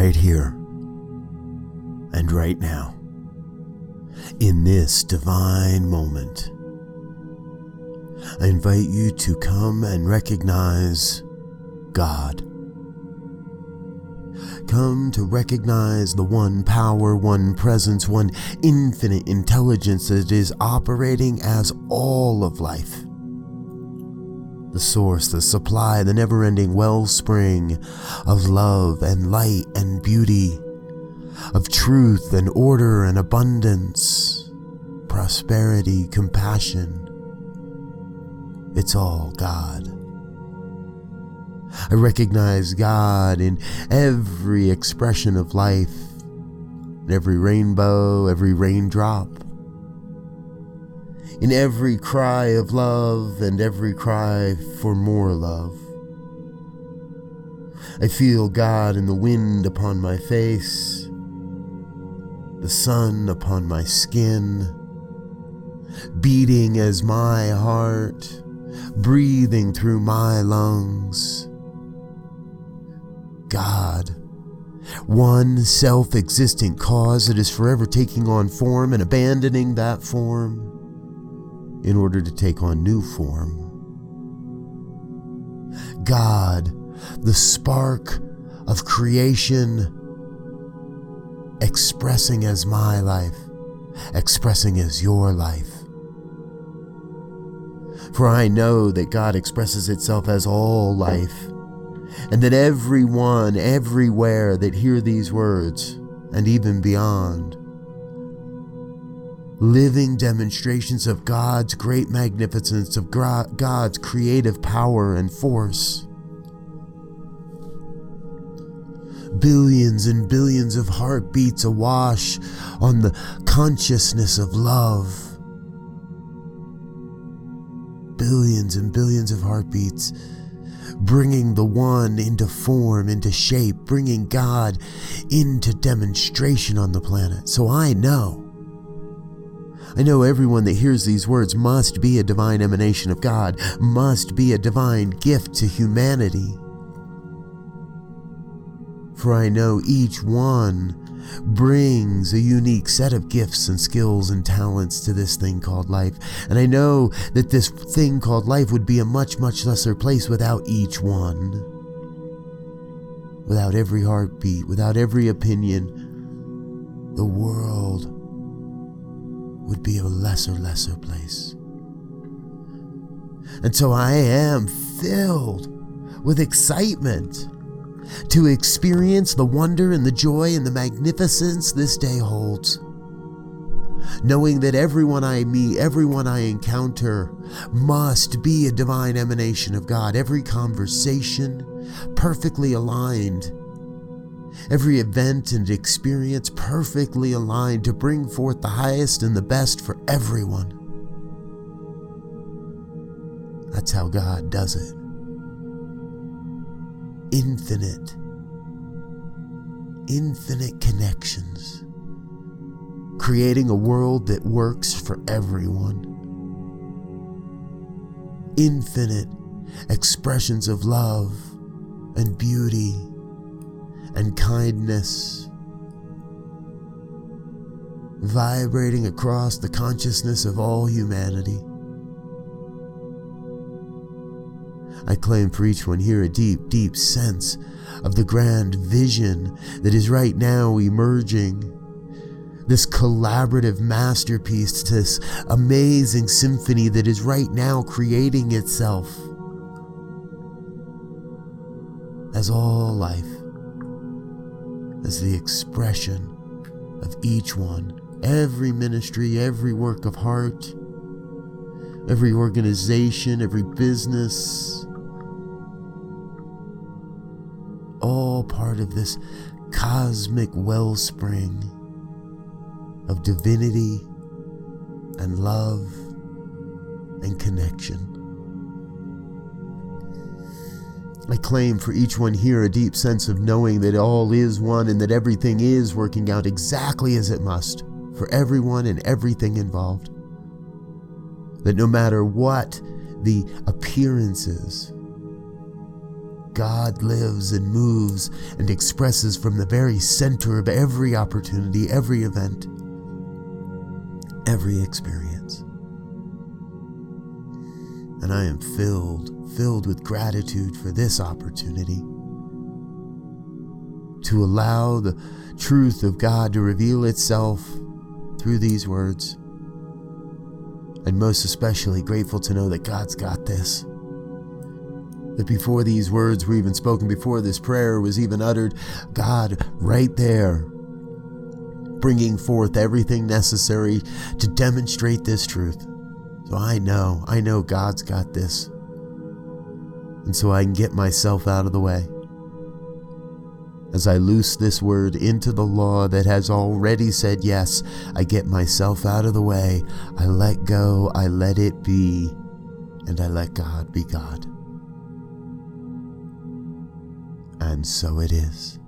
right here and right now, in this divine moment. I invite you to come and recognize God. Come to recognize the one power, one presence, one infinite intelligence that is operating as all of life the source, the supply, the never ending wellspring of love and light and beauty, of truth and order and abundance, prosperity, compassion. It's all God. I recognize God in every expression of life, in every rainbow, every raindrop, in every cry of love and every cry for more love. I feel God in the wind upon my face, the sun upon my skin, beating as my heart, breathing through my lungs. God, one self existent cause that is forever taking on form and abandoning that form in order to take on new form. God, the spark of creation, expressing as my life, expressing as your life. For I know that God expresses itself as all life, and that everyone, everywhere that hear these words, and even beyond, living demonstrations of God's great magnificence, of God's creative power and force. Billions and billions of heartbeats awash on the consciousness of love. Billions and billions of heartbeats bringing the one into form, into shape, bringing God into demonstration on the planet. So I know I know everyone that hears these words must be a divine emanation of God, must be a divine gift to humanity. For I know each one brings a unique set of gifts and skills and talents to this thing called life. And I know that this thing called life would be a much, much lesser place without each one. Without every heartbeat, without every opinion, the world would be a lesser, lesser place. And so I am filled with excitement to experience the wonder and the joy and the magnificence this day holds. Knowing that everyone I meet, everyone I encounter, must be a divine emanation of God. Every conversation perfectly aligned every event and experience perfectly aligned to bring forth the highest and the best for everyone. That's how God does it. Infinite, infinite connections, creating a world that works for everyone. Infinite expressions of love and beauty and kindness vibrating across the consciousness of all humanity. I claim for each one here a deep, deep sense of the grand vision that is right now emerging. This collaborative masterpiece, this amazing symphony that is right now creating itself as all life as the expression of each one. Every ministry, every work of heart, every organization, every business, all part of this cosmic wellspring of divinity and love and connection. I claim for each one here a deep sense of knowing that all is one and that everything is working out exactly as it must for everyone and everything involved. That no matter what the appearances, God lives and moves and expresses from the very center of every opportunity, every event, every experience. And I am filled, filled with gratitude for this opportunity to allow the truth of God to reveal itself through these words. And most especially grateful to know that God's got this. That before these words were even spoken, before this prayer was even uttered, God, right there, bringing forth everything necessary to demonstrate this truth. So I know, I know God's got this. And so I can get myself out of the way as I loose this word into the law that has already said yes, I get myself out of the way, I let go, I let it be, and I let God be God. And so it is.